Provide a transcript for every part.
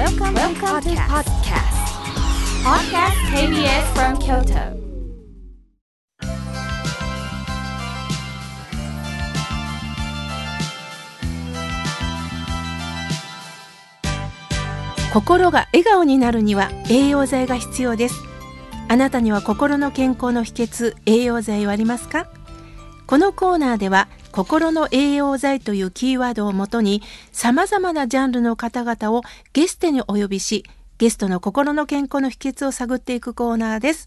Welcome, Welcome to podcast. Podcast KBS from Kyoto. 心が笑顔になるには栄養剤が必要ですあなたには心の健康の秘訣栄養剤はありますか？このコーナーでは心の栄養剤というキーワードをもとに様々なジャンルの方々をゲストにお呼びしゲストの心の健康の秘訣を探っていくコーナーです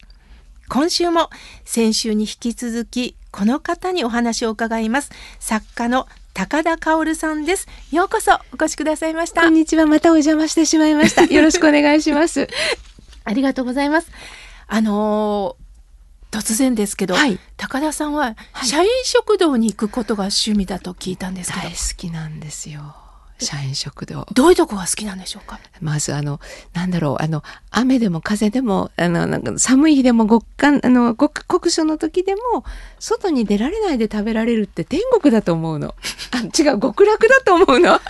今週も先週に引き続きこの方にお話を伺います作家の高田薫さんですようこそお越しくださいましたこんにちは。またお邪魔してしまいました。よろしくお願いします。ありがとうございます。あのー突然ですけど、はい高田さんははい社員食堂に行くことが趣味だと聞いたんですけど、大好きなんですよ。社員食堂。どういうとこが好きなんでしょうか？まずあの、なんだろう、あの、雨でも風でも、あの、なんか寒い日でも極寒、あの、極酷暑の時でも、外に出られないで食べられるって天国だと思うの。あ、違う、極楽だと思うの。はい、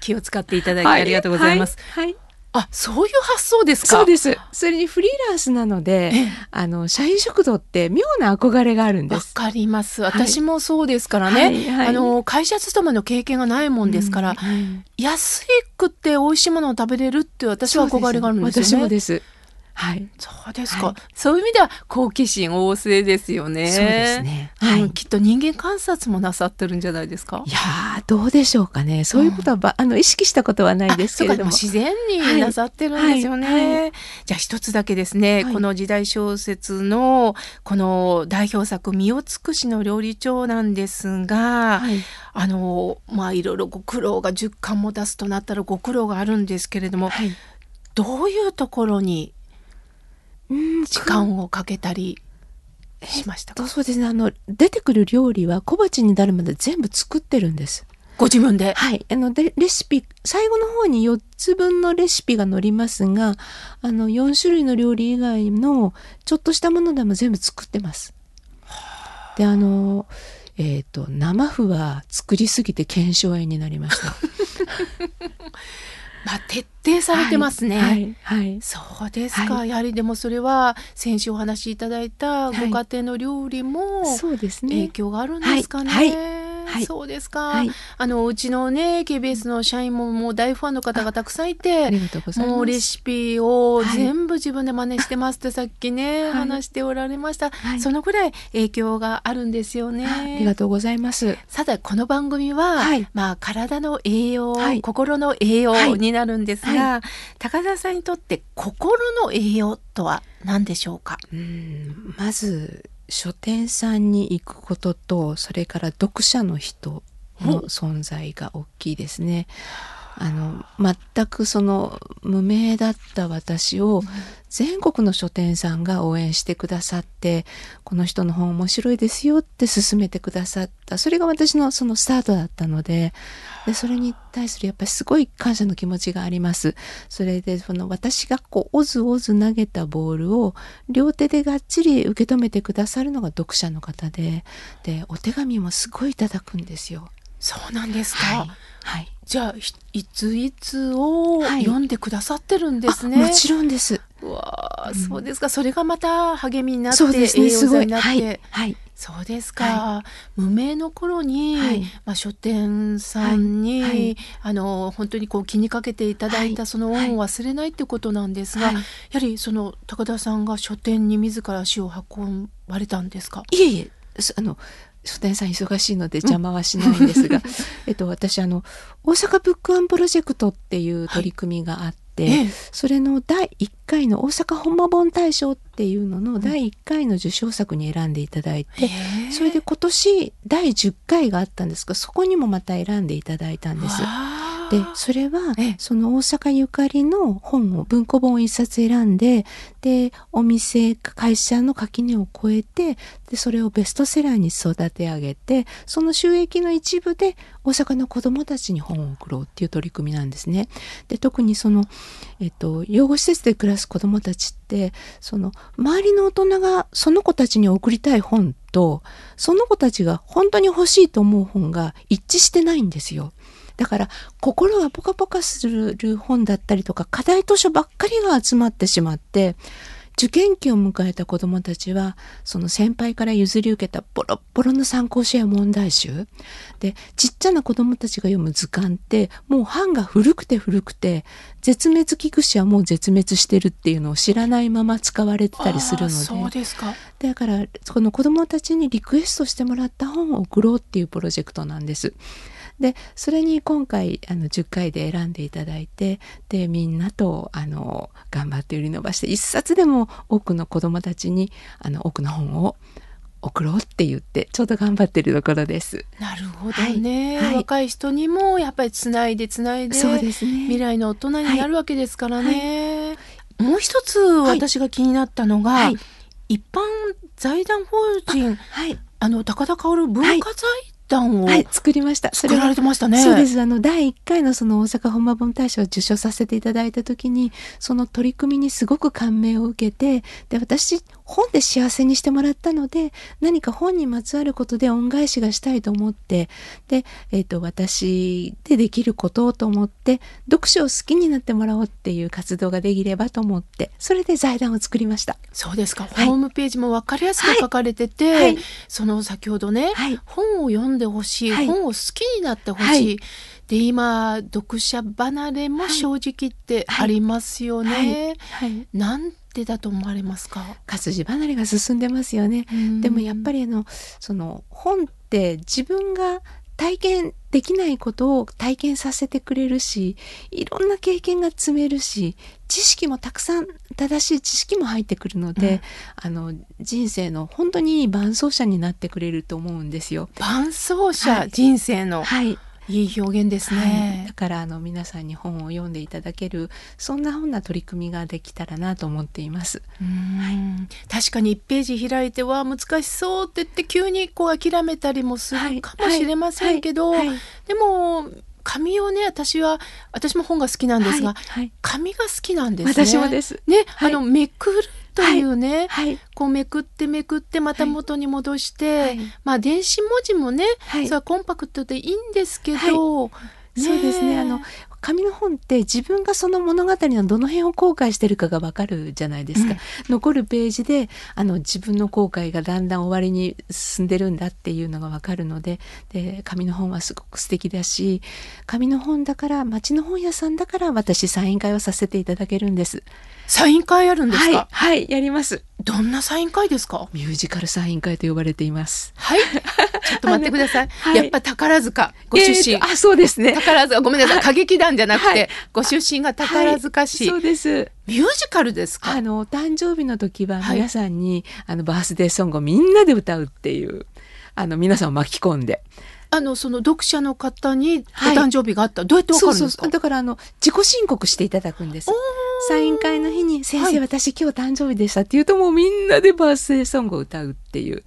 気を使っていただいてありがとうございます。はい。はいあ、そういう発想ですか？そうです。それにフリーランスなので、ええあの、社員食堂って妙な憧れがあるんでわす。かります。はい私もそうですからね。はいはいあの会社勤めの経験がないもんですから、うんうん安くて美味しいものを食べれるって私は憧れがあるんですよね。私もです。はい。そうですか、はい。そういう意味では好奇心旺盛ですよね。そうですね。うんはいきっと人間観察もなさってるんじゃないですか？い。やーどうでしょうかね。そういうことはば、あの意識したことはないですけれども。自然になさってるんですよね。はい。はい。じゃあ一つだけですね、はい。この時代小説のこの代表作「身を尽くしの料理長」なんですが、はい。あのまあいろいろご苦労が10巻も出すとなったらご苦労があるんですけれども、はい。どういうところにうん時間をかけたりしましたか、そうですね。あの出てくる料理は小鉢になるまで全部作ってるんです。ご自分で？はい。あのでレシピ最後の方に4つ分のレシピが載りますがあの4種類の料理以外のちょっとしたものでも全部作ってます。であのえっ、と生麩は作りすぎて腱鞘炎になりました まあ、徹底されてますね。はい、はいそうですか、はい。やはりでもそれは先週お話しいただいたごはい。家庭の料理もそうです影ね響があるんですかね。はい。はいそうですか、はい。あのうちのね KBS の社員ももう大ファンの方がたくさんいあてもうレシピをはい全部自分で真似してますってさっきね、はい。話しておられました、はい。そのぐらい影響があるんですよね。ありがとうございます。さてこの番組は、はい。まあ体の栄養、はい。心の栄養はい。になるんですが、は高田さんにとって心の栄養とは何でしょうか？うんまず書店さんに行くこととそれから読者の人の存在が大きいですね。あの全くその無名だった私を全国の書店さんが応援してくださってこの人の本面白いですよって勧めてくださったそれが私のそのスタートだったのででそれに対するやっぱりすごい感謝の気持ちがあります。それでその私がこうおずおず投げたボールを両手でがっちり受け止めてくださるのが読者の方ででお手紙もすごいいただくんですよ。そうなんですか？はい、はい。じゃあひいついつをはい。読んでくださってるんですね。あもちろんです。うわあ、うん。そうですか。それがまた励みになって、そうですね。栄養すごい剤になって。はい。はい。そうですか、無名の頃に、はい。まあ、書店さんに、はい。はい。あの本当にこう気にかけていただいたはい。その恩を忘れないってことなんですが、はい。やはりその高田さんが書店に自ら足を運ばれたんですか？いえいえ。すあの書店さん忙しいので邪魔はしないんですが、えっと私あの大阪ブックアンプロジェクトっていう取り組みがあって、ええ。それの第1回の大阪本間本大賞っていうのの第1回の受賞作に選んでいただいて、へえ。それで今年第10回があったんですがそこにもまた選んでいただいたんです。でそれはええその大阪ゆかりの本を文庫本を一冊選んででお店会社の垣根を越えてでそれをベストセラーに育て上げてその収益の一部で大阪の子どもたちに本を送ろうっていう取り組みなんですね。で特にその、えっと、養護施設で暮らす子どもたちってその周りの大人がその子たちに送りたい本とその子たちが本当に欲しいと思う本が一致してないんですよ。だから心がポカポカする本だったりとか課題図書ばっかりが集まってしまって受験期を迎えた子どもたちはその先輩から譲り受けたボロッボロの参考書や問題集。でちっちゃな子どもたちが読む図鑑ってもう版が古くて古くて絶滅危惧種はもう絶滅してるっていうのを知らないまま使われてたりするので。そうですか。だからこの子どもたちにリクエストしてもらった本を送ろうっていうプロジェクトなんです。でそれに今回あの10回で選んでいただいてでみんなとあの頑張って売り伸ばして一冊でも多くの子どもたちにあの多くの本を送ろうって言ってちょうど頑張ってるところです。なるほどね、はい。はい、若い人にもやっぱりつないでつないでそうです、ね、未来の大人になるわけですからね。はい、もう一つ私が気になったのが、一般財団法人、あの高田薫文化財団を、はい、作りました。作られてましたね。そうです。あの、第1回のその大阪本間本大賞を受賞させていただいた時に、その取り組みにすごく感銘を受けて、で、私、本で幸せにしてもらったので、何か本にまつわることで恩返しがしたいと思って、で、えっ、ー、と、私でできることをと思って、読書を好きになってもらおうっていう活動ができればと思って、それで財団を作りました。そうですか。はい、ホームページも分かりやすく書かれてて、はいはい、その先ほどね、本を読んでほしい、本を好きになってほしい。で今読者離れも正直ってありますよね。なんでだと思われますか？活字離れが進んでますよね。でもやっぱりあのその本って自分が体験できないことを体験させてくれるしいろんな経験が積めるし知識もたくさん正しい知識も入ってくるので、うん、あの人生の本当にいい伴走者になってくれると思うんですよ。伴走者、はい、人生の、はい、いい表現ですね、はい、だからあの皆さんに本を読んでいただけるそんな本な取り組みができたらなと思っています。はい、確かに1ページ開いては難しそうって言って急にこう諦めたりもするかもしれませんけど、でも紙をね私は私も本が好きなんですが、紙が好きなんですね。私もです。ね、あのめくるというね、はい、こうめくってめくってまた元に戻して、はい、まあ電子文字もね、はい、それはコンパクトでいいんですけど、そうですね。あの紙の本って自分がその物語のどの辺を後悔してるかがわかるじゃないですか、うん、残るページであの自分の後悔がだんだん終わりに進んでるんだっていうのがわかるのでで紙の本はすごく素敵だし紙の本だから町の本屋さんだから私サイン会をさせていただけるんです。サイン会あるんですか？はい、はい、やります。どんなサイン会ですか？ミュージカルサイン会と呼ばれています。はいちょっと待ってください、はい、やっぱ宝塚ご出身、えー、あそうですね。宝塚ごめんなさい、歌劇団じゃなくて、はい、ご出身が宝塚市、そうです。ミュージカルですか？あの誕生日の時は皆さんに、あのバースデーソングをみんなで歌うっていうあの皆さんを巻き込んで。あのその読者の方にお誕生日があった、はい、どうやってわかるんですか？だからあの自己申告していただくんです。サイン会の日に「先生、はい、私今日誕生日でした」って言うともうみんなでバースデーソングを歌うっていう。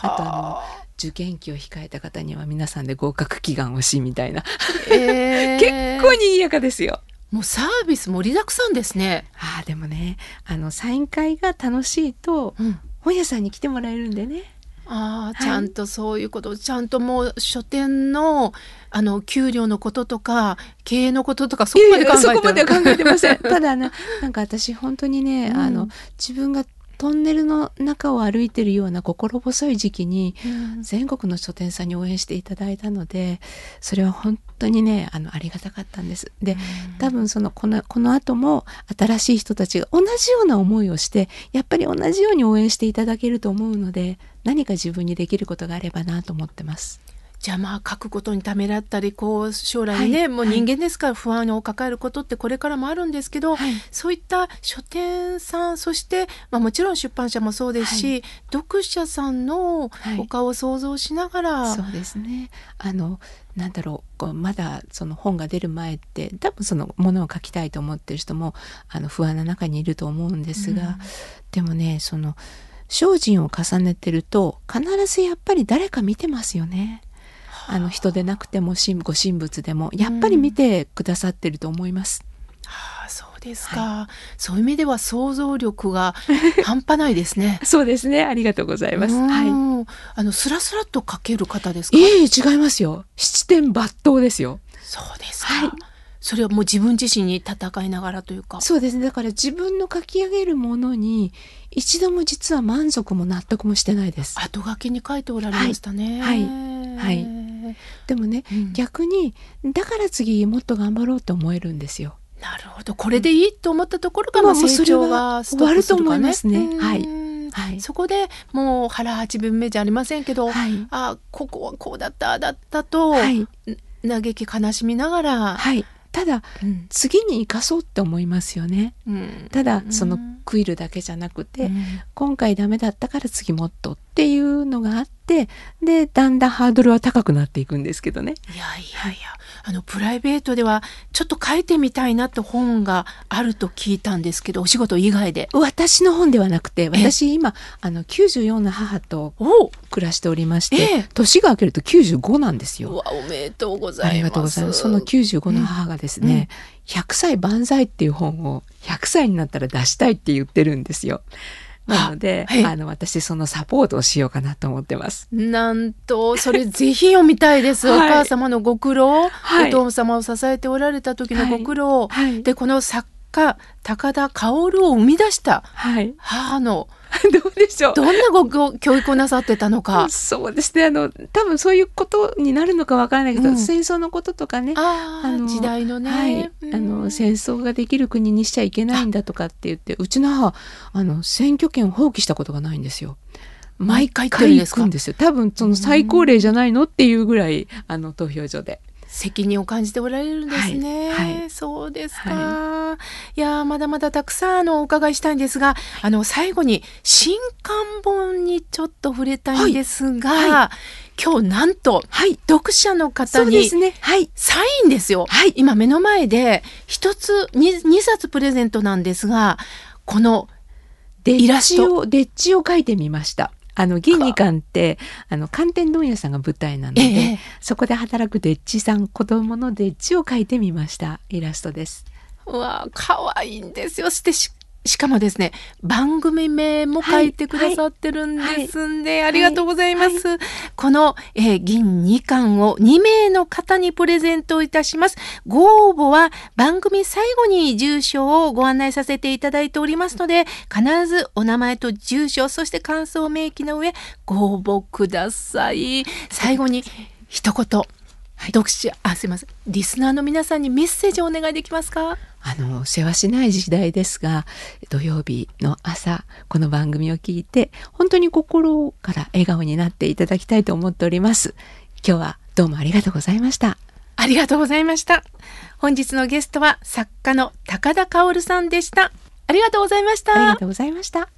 あとあの受験期を控えた方には皆さんで合格祈願をしみたいな、えー、結構にぎやかですよ。もうサービス盛りだくさんですね。ああでもねあのサイン会が楽しいと、うん、本屋さんに来てもらえるんでね。ああ、ちゃんとそういうこと、ちゃんともう書店のあの給料のこととか経営のこととかそこまで考えてそこまでは考えてません。ただななんか私本当にね、うん、あの自分がトンネルの中を歩いてるような心細い時期に、全国の書店さんに応援していただいたのでそれは本当にねあのありがたかったんです。で多分そのこのこの後も新しい人たちが同じような思いをしてやっぱり同じように応援していただけると思うので何か自分にできることがあればなと思ってます。じゃあまあ書くことにためらったりこう将来ね、はい、もう人間ですから不安を抱えることってこれからもあるんですけど、はい、そういった書店さんそして、まあ、もちろん出版社もそうですし、はい、読者さんのお顔を想像しながら、そうですね。あのなんだろうこうまだその本が出る前って多分そのものを書きたいと思ってる人もあの不安な中にいると思うんですが、うん、でもねその精進を重ねてると必ずやっぱり誰か見てますよね。あの人でなくてもご神仏でもやっぱり見てくださってると思います。はあ、そうですか、はい、そういう意味では想像力が半端ないですね。そうですね。ありがとうございます。はい。あのスラスラと書ける方ですか？ええ違いますよ。七点抜刀ですよ。そうですか、はいそれはもう自分自身に戦いながらというか。そうですね。だから自分の書き上げるものに一度も実は満足も納得もしてないです。後書きに書いておられましたね。はい。はい。でもね、うん。逆にだから次もっと頑張ろうと思えるんですよ。なるほど。これでいいと思ったところが、ま成長がストップするか終わると思いますね。うん。はい。はい。そこでもう腹八分目じゃありませんけど、はい。あここはこうだったああだったと、はい。嘆き悲しみながら、はい。ただうん。次に生かそうって思いますよね。うん。ただそのうんクイルだけじゃなくて、うん。今回ダメだったから次もっとっていうのがあってでだんだんハードルは高くなっていくんですけどね。いやいやいやあのプライベートではちょっと書いてみたいなって本があると聞いたんですけどお仕事以外で。私の本ではなくて私今あの94の母とお暮らしておりまして、ええ年が明けると95なんですよ。おめでとうございます。ありがとうございます。その95の母がですね、100歳万歳っていう本を100歳になったら出したいって言ってるんですよ。なので、あはい。あの、私そのサポートをしようかなと思ってます。なんとそれぜひ読みたいです、はい。お母様のご苦労、はい。お父様を支えておられた時のご苦労、はい。でこの作家高田薫を生み出した。はい。どうでしょう。どんなごご教育をなさってたのか。そうですね。あの、多分そういうことになるのかわからないけど、うん戦争のこととかね。あの時代のね、はい、うんあの戦争ができる国にしちゃいけないんだとかって言ってうちの母あの選挙権を放棄したことがないんですよ。毎回行くんですよ多分その最高齢じゃないのっていうぐらいあの投票所で。責任を感じておられるんですね。はい。はい。そうですか。、はい。やーまだまだたくさんあのお伺いしたいんですが、あの最後に新刊本にちょっと触れたいんですが、今日なんとはい。読者の方にサインですよ。はい。今目の前で一つ二二冊プレゼントなんですが、このイラストデッチを書いてみました。あの銀二館ってあの寒天問屋さんが舞台なので、ええそこで働くデッチさん子供のデッチを書いてみましたイラストです。うわ可愛いんですよ。してししかもですね番組名も書いてくださってるんですんで、ありがとうございます。この、えー銀2巻を2名の方にプレゼントいたします。ご応募は番組最後に住所をご案内させていただいておりますので必ずお名前と住所そして感想を明記の上ご応募ください。最後に一言。読者あすいませんリスナーの皆さんにメッセージをお願いできますか？あの世話しない時代ですが土曜日の朝この番組を聞いて本当に心から笑顔になっていただきたいと思っております今日はどうもありがとうございましたありがとうございました。本日のゲストは作家の高田薫さんでした。ありがとうございました。ありがとうございました